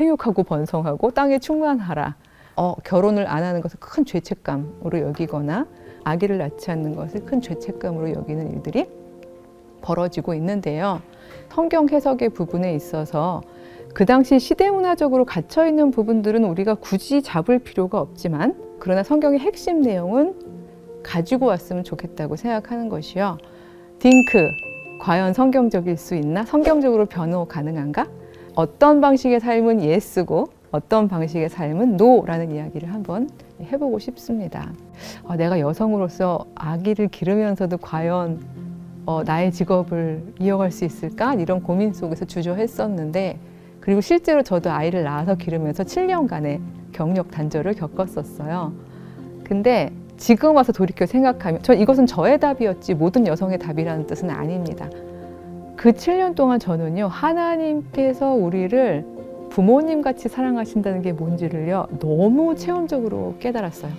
생육하고 번성하고 땅에 충만하라. 어, 결혼을 안 하는 것을 큰 죄책감으로 여기거나 아기를 낳지 않는 것을 큰 죄책감으로 여기는 일들이 벌어지고 있는데요. 성경 해석의 부분에 있어서 그 당시 시대 문화적으로 갇혀 있는 부분들은 우리가 굳이 잡을 필요가 없지만 그러나 성경의 핵심 내용은 가지고 왔으면 좋겠다고 생각하는 것이요. 딩크, 과연 성경적일 수 있나? 성경적으로 변호 가능한가? 어떤 방식의 삶은 예스고 어떤 방식의 삶은 노라는 이야기를 한번 해보고 싶습니다. 어, 내가 여성으로서 아기를 기르면서도 과연 어, 나의 직업을 이어갈 수 있을까? 이런 고민 속에서 주저했었는데 그리고 실제로 저도 아이를 낳아서 기르면서 7년간의 경력 단절을 겪었었어요. 근데 지금 와서 돌이켜 생각하면 저 이것은 저의 답이었지 모든 여성의 답이라는 뜻은 아닙니다. 그 7년 동안 저는요 하나님께서 우리를 부모님 같이 사랑하신다는 게 뭔지를요 너무 체험적으로 깨달았어요.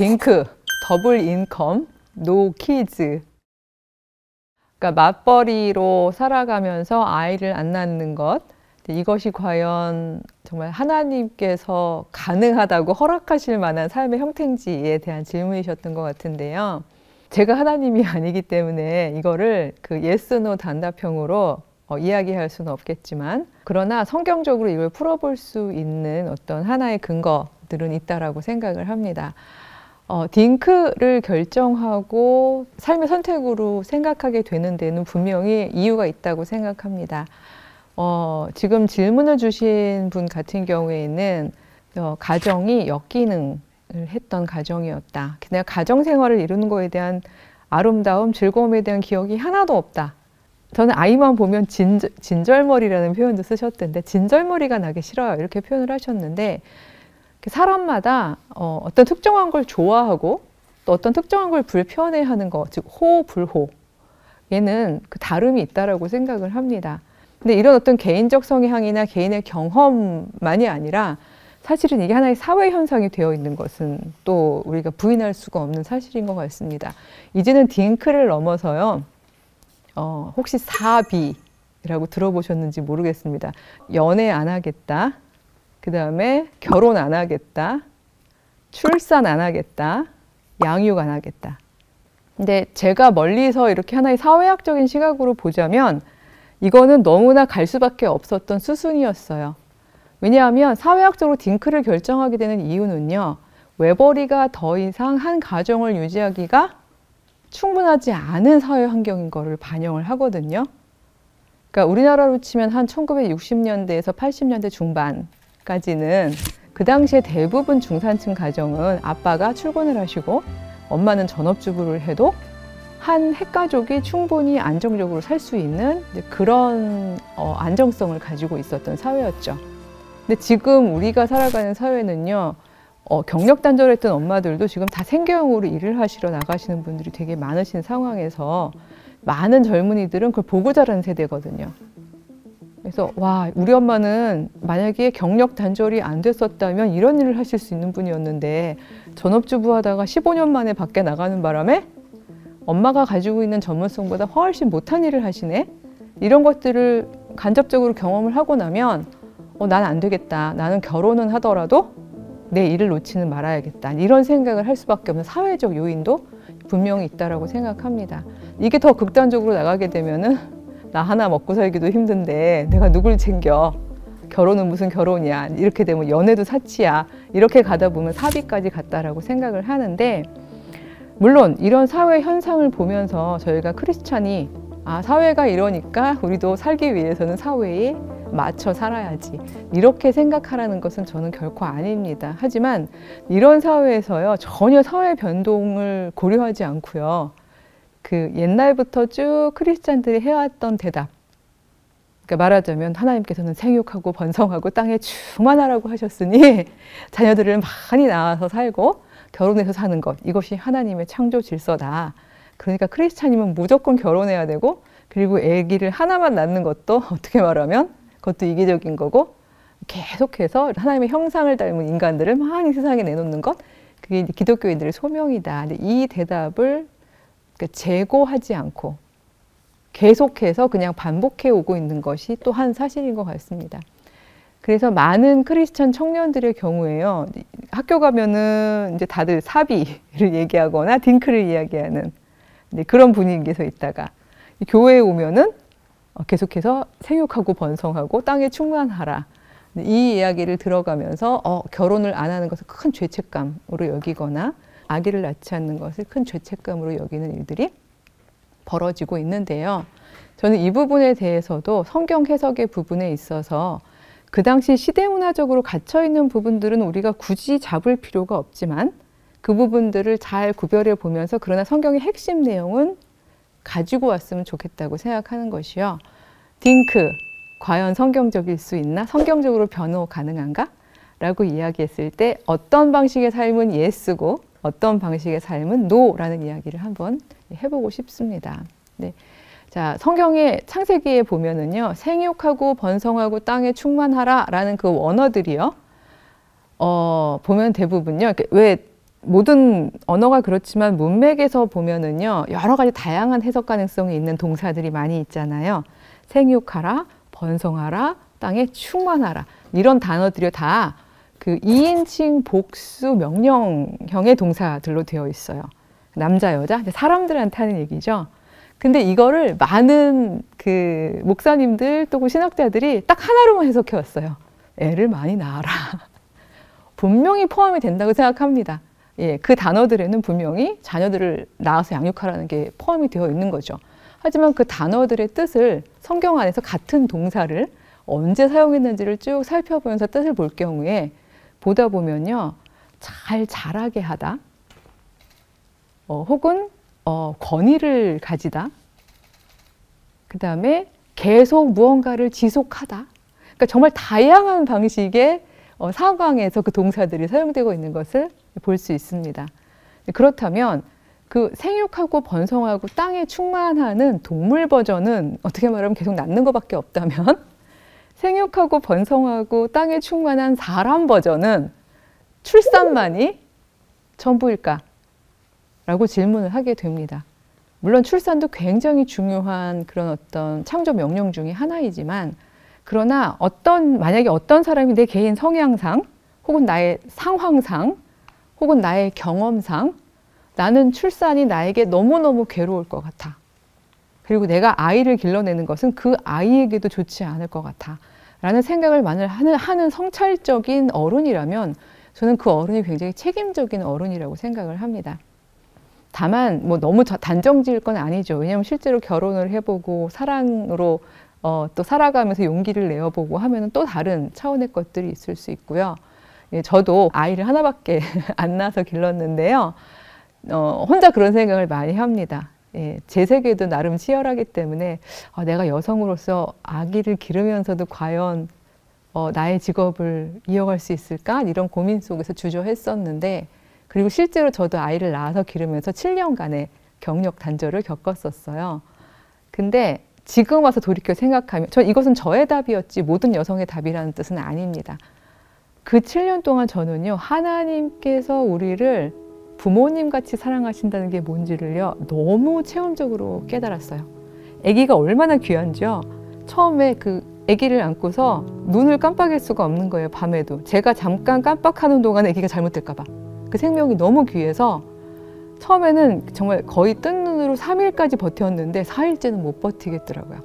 딩크, double income, no kids. 그러니까 맞벌이로 살아가면서 아이를 안 낳는 것. 이것이 과연 정말 하나님께서 가능하다고 허락하실 만한 삶의 형태인지에 대한 질문이셨던 것 같은데요. 제가 하나님이 아니기 때문에 이거를 그 yes no 단답형으로 어, 이야기할 수는 없겠지만 그러나 성경적으로 이걸 풀어볼 수 있는 어떤 하나의 근거들은 있다라고 생각을 합니다. 어, 딩크를 결정하고 삶의 선택으로 생각하게 되는 데는 분명히 이유가 있다고 생각합니다. 어, 지금 질문을 주신 분 같은 경우에는 어, 가정이 역기능을 했던 가정이었다. 내가 가정 생활을 이루는 거에 대한 아름다움, 즐거움에 대한 기억이 하나도 없다. 저는 아이만 보면 진, 진절머리라는 표현도 쓰셨던데 진절머리가 나기 싫어요. 이렇게 표현을 하셨는데 사람마다 어, 어떤 특정한 걸 좋아하고 또 어떤 특정한 걸 불편해하는 것, 즉 호불호 얘는 그 다름이 있다라고 생각을 합니다. 근데 이런 어떤 개인적 성향이나 개인의 경험만이 아니라 사실은 이게 하나의 사회 현상이 되어 있는 것은 또 우리가 부인할 수가 없는 사실인 것 같습니다. 이제는 딩크를 넘어서요. 어, 혹시 사비라고 들어보셨는지 모르겠습니다. 연애 안 하겠다. 그 다음에 결혼 안 하겠다. 출산 안 하겠다. 양육 안 하겠다. 근데 제가 멀리서 이렇게 하나의 사회학적인 시각으로 보자면 이거는 너무나 갈 수밖에 없었던 수순이었어요. 왜냐하면 사회학적으로 딩크를 결정하게 되는 이유는요. 외벌이가 더 이상 한 가정을 유지하기가 충분하지 않은 사회 환경인 것을 반영을 하거든요. 그러니까 우리나라로 치면 한 1960년대에서 80년대 중반 까지는 그 당시에 대부분 중산층 가정은 아빠가 출근을 하시고 엄마는 전업주부를 해도 한 핵가족이 충분히 안정적으로 살 수 있는 그런 어, 안정성을 가지고 있었던 사회였죠. 근데 지금 우리가 살아가는 사회는요, 어, 경력 단절했던 엄마들도 지금 다 생계형으로 일을 하시러 나가시는 분들이 되게 많으신 상황에서 많은 젊은이들은 그걸 보고 자란 세대거든요. 그래서 와 우리 엄마는 만약에 경력 단절이 안 됐었다면 이런 일을 하실 수 있는 분이었는데 전업주부 하다가 15년 만에 밖에 나가는 바람에 엄마가 가지고 있는 전문성보다 훨씬 못한 일을 하시네? 이런 것들을 간접적으로 경험을 하고 나면 어, 난 안 되겠다. 나는 결혼은 하더라도 내 일을 놓치는 말아야겠다. 이런 생각을 할 수밖에 없는 사회적 요인도 분명히 있다라고 생각합니다. 이게 더 극단적으로 나가게 되면은 나 하나 먹고 살기도 힘든데 내가 누굴 챙겨? 결혼은 무슨 결혼이야? 이렇게 되면 연애도 사치야. 이렇게 가다 보면 사비까지 갔다라고 생각을 하는데 물론 이런 사회 현상을 보면서 저희가 크리스찬이 아 사회가 이러니까 우리도 살기 위해서는 사회에 맞춰 살아야지. 이렇게 생각하라는 것은 저는 결코 아닙니다. 하지만 이런 사회에서요 전혀 사회 변동을 고려하지 않고요 그 옛날부터 쭉 크리스찬들이 해왔던 대답. 그러니까 말하자면 하나님께서는 생육하고 번성하고 땅에 충만하라고 하셨으니 자녀들을 많이 낳아서 살고 결혼해서 사는 것 이것이 하나님의 창조 질서다. 그러니까 크리스찬이면 무조건 결혼해야 되고 그리고 아기를 하나만 낳는 것도 어떻게 말하면 그것도 이기적인 거고 계속해서 하나님의 형상을 닮은 인간들을 많이 세상에 내놓는 것 그게 기독교인들의 소명이다. 이 대답을 그러니까 재고하지 않고 계속해서 그냥 반복해 오고 있는 것이 또한 사실인 것 같습니다. 그래서 많은 크리스천 청년들의 경우에요. 학교 가면은 이제 다들 사비를 얘기하거나 딩크를 이야기하는 그런 분위기에서 있다가 교회에 오면은 계속해서 생육하고 번성하고 땅에 충만하라. 이 이야기를 들어가면서 어, 결혼을 안 하는 것을 큰 죄책감으로 여기거나 아기를 낳지 않는 것을 큰 죄책감으로 여기는 일들이 벌어지고 있는데요. 저는 이 부분에 대해서도 성경 해석의 부분에 있어서 그 당시 시대 문화적으로 갇혀 있는 부분들은 우리가 굳이 잡을 필요가 없지만 그 부분들을 잘 구별해 보면서 그러나 성경의 핵심 내용은 가지고 왔으면 좋겠다고 생각하는 것이요. 딩크, 과연 성경적일 수 있나? 성경적으로 변호 가능한가? 라고 이야기했을 때 어떤 방식의 삶은 예스고 어떤 방식의 삶은 노라는 이야기를 한번 해보고 싶습니다. 네. 자, 성경의 창세기에 보면은요, 생육하고 번성하고 땅에 충만하라 라는 그 원어들이요, 어, 보면 대부분요, 왜 모든 언어가 그렇지만 문맥에서 보면은요, 여러 가지 다양한 해석 가능성이 있는 동사들이 많이 있잖아요. 생육하라, 번성하라, 땅에 충만하라. 이런 단어들이 다 그 2인칭 복수 명령형의 동사들로 되어 있어요. 남자, 여자, 사람들한테 하는 얘기죠. 근데 이거를 많은 그 목사님들 또는 신학자들이 딱 하나로만 해석해 왔어요. 애를 많이 낳아라. 분명히 포함이 된다고 생각합니다. 예, 그 단어들에는 분명히 자녀들을 낳아서 양육하라는 게 포함이 되어 있는 거죠. 하지만 그 단어들의 뜻을 성경 안에서 같은 동사를 언제 사용했는지를 쭉 살펴보면서 뜻을 볼 경우에 보다 보면요. 잘 자라게 하다. 어, 혹은 어, 권위를 가지다. 그 다음에 계속 무언가를 지속하다. 그러니까 정말 다양한 방식의 어, 상황에서 그 동사들이 사용되고 있는 것을 볼 수 있습니다. 그렇다면 그 생육하고 번성하고 땅에 충만하는 동물 버전은 어떻게 말하면 계속 낳는 것밖에 없다면 생육하고 번성하고 땅에 충만한 사람 버전은 출산만이 전부일까? 라고 질문을 하게 됩니다. 물론 출산도 굉장히 중요한 그런 어떤 창조 명령 중의 하나이지만 그러나 어떤 만약에 어떤 사람이 내 개인 성향상 혹은 나의 상황상 혹은 나의 경험상 나는 출산이 나에게 너무너무 괴로울 것 같아. 그리고 내가 아이를 길러내는 것은 그 아이에게도 좋지 않을 것 같아. 라는 생각을 만일 하는, 하는 성찰적인 어른이라면 저는 그 어른이 굉장히 책임적인 어른이라고 생각을 합니다. 다만 뭐 너무 단정 지을 건 아니죠. 왜냐하면 실제로 결혼을 해보고 사랑으로 어, 또 살아가면서 용기를 내어보고 하면 또 다른 차원의 것들이 있을 수 있고요. 예, 저도 아이를 하나밖에 안 낳아서 길렀는데요. 어, 혼자 그런 생각을 많이 합니다. 예, 제 세계도 나름 치열하기 때문에 어, 내가 여성으로서 아기를 기르면서도 과연 어, 나의 직업을 이어갈 수 있을까? 이런 고민 속에서 주저했었는데 그리고 실제로 저도 아이를 낳아서 기르면서 7년간의 경력 단절을 겪었었어요. 근데 지금 와서 돌이켜 생각하면 저 이것은 저의 답이었지 모든 여성의 답이라는 뜻은 아닙니다. 그 7년 동안 저는요 하나님께서 우리를 부모님 같이 사랑하신다는 게 뭔지를요 너무 체험적으로 깨달았어요. 아기가 얼마나 귀한지요. 처음에 그 아기를 안고서 눈을 깜빡일 수가 없는 거예요 밤에도. 제가 잠깐 깜빡하는 동안 아기가 잘못될까봐. 그 생명이 너무 귀해서 처음에는 정말 거의 뜬 눈으로 3일까지 버텼는데 4일째는 못 버티겠더라고요.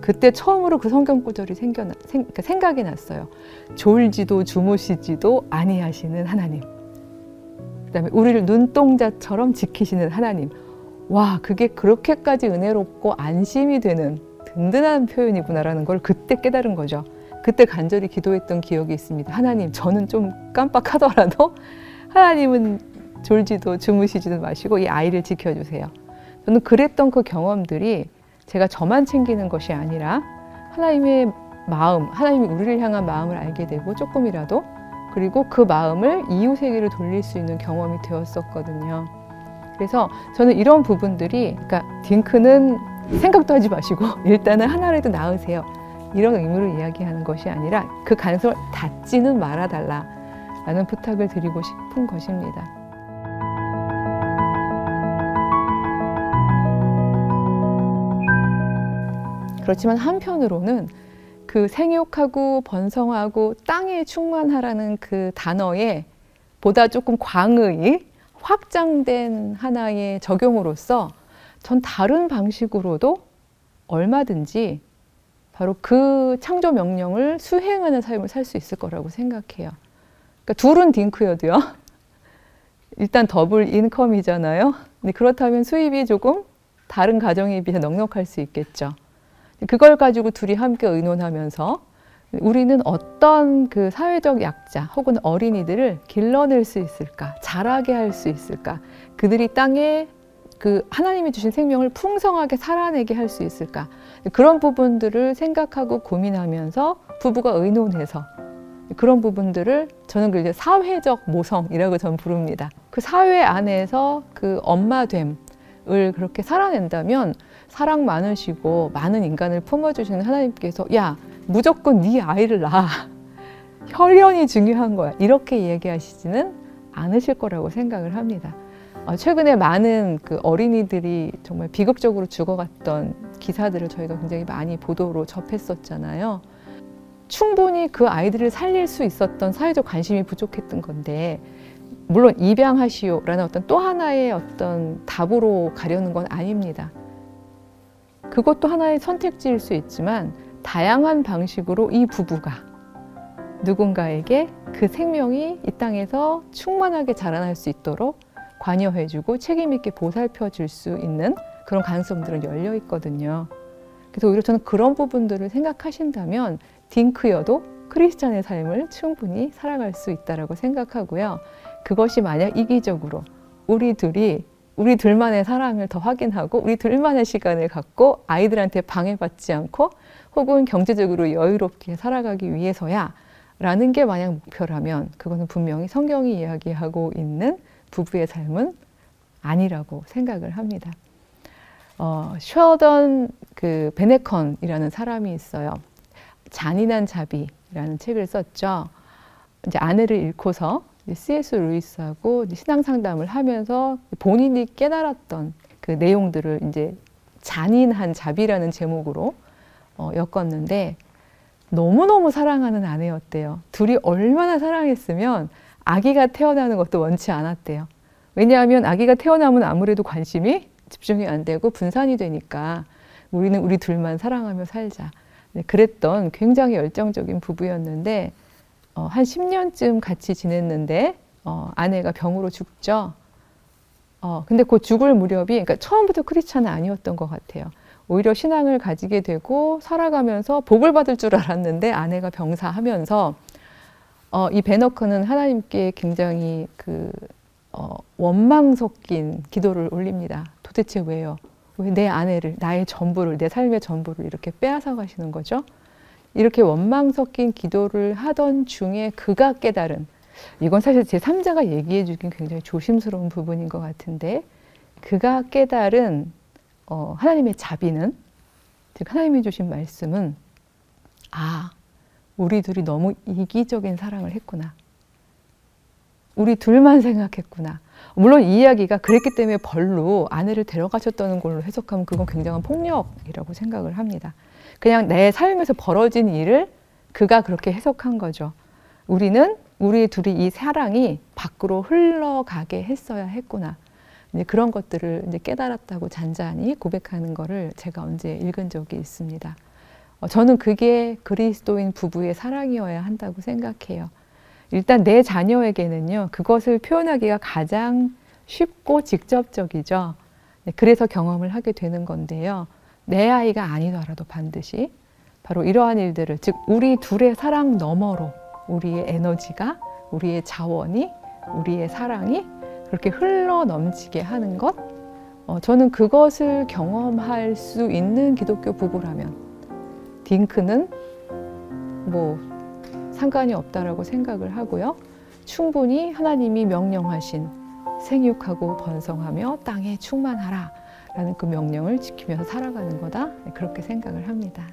그때 처음으로 그 성경 구절이 생겨 생, 그러니까 생각이 났어요. 졸지도 주무시지도 아니하시는 하나님. 그다음에 우리를 눈동자처럼 지키시는 하나님. 와, 그게 그렇게까지 은혜롭고 안심이 되는 든든한 표현이구나라는 걸 그때 깨달은 거죠. 그때 간절히 기도했던 기억이 있습니다. 하나님, 저는 좀 깜빡하더라도 하나님은 졸지도 주무시지도 마시고 이 아이를 지켜주세요. 저는 그랬던 그 경험들이 제가 저만 챙기는 것이 아니라 하나님의 마음, 하나님이 우리를 향한 마음을 알게 되고 조금이라도 그리고 그 마음을 이웃에게로 돌릴 수 있는 경험이 되었었거든요. 그래서 저는 이런 부분들이, 그러니까 딩크는 생각도 하지 마시고 일단은 하나라도 낳으세요. 이런 의미로 이야기하는 것이 아니라 그 가능성을 닫지는 말아달라 라는 부탁을 드리고 싶은 것입니다. 그렇지만 한편으로는 그 생육하고 번성하고 땅에 충만하라는 그 단어에 보다 조금 광의 확장된 하나의 적용으로서 전 다른 방식으로도 얼마든지 바로 그 창조 명령을 수행하는 삶을 살 수 있을 거라고 생각해요. 그러니까 둘은 딩크여도요. 일단 더블 인컴이잖아요. 그렇다면 수입이 조금 다른 가정에 비해 넉넉할 수 있겠죠. 그걸 가지고 둘이 함께 의논하면서 우리는 어떤 그 사회적 약자 혹은 어린이들을 길러낼 수 있을까? 자라게 할 수 있을까? 그들이 땅에 그 하나님이 주신 생명을 풍성하게 살아내게 할 수 있을까? 그런 부분들을 생각하고 고민하면서 부부가 의논해서 그런 부분들을 저는 그 사회적 모성이라고 저는 부릅니다. 그 사회 안에서 그 엄마됨 을 그렇게 살아낸다면 사랑 많으시고 많은 인간을 품어주시는 하나님께서 야 무조건 네 아이를 낳아 혈연이 중요한 거야 이렇게 얘기하시지는 않으실 거라고 생각을 합니다. 어, 최근에 많은 그 어린이들이 정말 비극적으로 죽어갔던 기사들을 저희가 굉장히 많이 보도로 접했었잖아요. 충분히 그 아이들을 살릴 수 있었던 사회적 관심이 부족했던 건데 물론 입양하시오라는 어떤 또 하나의 어떤 답으로 가려는 건 아닙니다. 그것도 하나의 선택지일 수 있지만 다양한 방식으로 이 부부가 누군가에게 그 생명이 이 땅에서 충만하게 자라날 수 있도록 관여해주고 책임있게 보살펴 줄 수 있는 그런 가능성들은 열려 있거든요. 그래서 오히려 저는 그런 부분들을 생각하신다면 딩크여도 크리스찬의 삶을 충분히 살아갈 수 있다라고 생각하고요. 그것이 만약 이기적으로 우리 둘이 우리 둘만의 사랑을 더 확인하고 우리 둘만의 시간을 갖고 아이들한테 방해받지 않고 혹은 경제적으로 여유롭게 살아가기 위해서야 라는 게 만약 목표라면 그거는 분명히 성경이 이야기하고 있는 부부의 삶은 아니라고 생각을 합니다. 어, 셔던 그 베네컨이라는 사람이 있어요. 잔인한 자비라는 책을 썼죠. 이제 아내를 잃고서 C.S. 루이스하고 신앙 상담을 하면서 본인이 깨달았던 그 내용들을 이제 잔인한 자비라는 제목으로 어, 엮었는데 너무너무 사랑하는 아내였대요. 둘이 얼마나 사랑했으면 아기가 태어나는 것도 원치 않았대요. 왜냐하면 아기가 태어나면 아무래도 관심이 집중이 안 되고 분산이 되니까 우리는 우리 둘만 사랑하며 살자. 네, 그랬던 굉장히 열정적인 부부였는데 어, 한 10년쯤 같이 지냈는데 어, 아내가 병으로 죽죠. 어, 근데 그 죽을 무렵이 그러니까 처음부터 크리스찬은 아니었던 것 같아요. 오히려 신앙을 가지게 되고 살아가면서 복을 받을 줄 알았는데 아내가 병사하면서 어, 이 베너크는 하나님께 굉장히 그 어, 원망 섞인 기도를 올립니다. 도대체 왜요? 왜 내 아내를 나의 전부를 내 삶의 전부를 이렇게 빼앗아 가시는 거죠? 이렇게 원망 섞인 기도를 하던 중에 그가 깨달은 이건 사실 제 3자가 얘기해 주긴 굉장히 조심스러운 부분인 것 같은데 그가 깨달은 어, 하나님의 자비는 즉 하나님이 주신 말씀은 아 우리 둘이 너무 이기적인 사랑을 했구나. 우리 둘만 생각했구나 물론 이 이야기가 그랬기 때문에 벌로 아내를 데려가셨다는 걸로 해석하면 그건 굉장한 폭력이라고 생각을 합니다. 그냥 내 삶에서 벌어진 일을 그가 그렇게 해석한 거죠. 우리는 우리 둘이 이 사랑이 밖으로 흘러가게 했어야 했구나. 이제 그런 것들을 이제 깨달았다고 잔잔히 고백하는 거를 제가 언제 읽은 적이 있습니다. 어, 저는 그게 그리스도인 부부의 사랑이어야 한다고 생각해요. 일단 내 자녀에게는요, 그것을 표현하기가 가장 쉽고 직접적이죠. 네, 그래서 경험을 하게 되는 건데요. 내 아이가 아니더라도 반드시 바로 이러한 일들을 즉 우리 둘의 사랑 너머로 우리의 에너지가 우리의 자원이 우리의 사랑이 그렇게 흘러 넘치게 하는 것 어, 저는 그것을 경험할 수 있는 기독교 부부라면 딩크는 뭐 상관이 없다라고 생각을 하고요. 충분히 하나님이 명령하신 생육하고 번성하며 땅에 충만하라 라는 그 명령을 지키면서 살아가는 거다. 그렇게 생각을 합니다.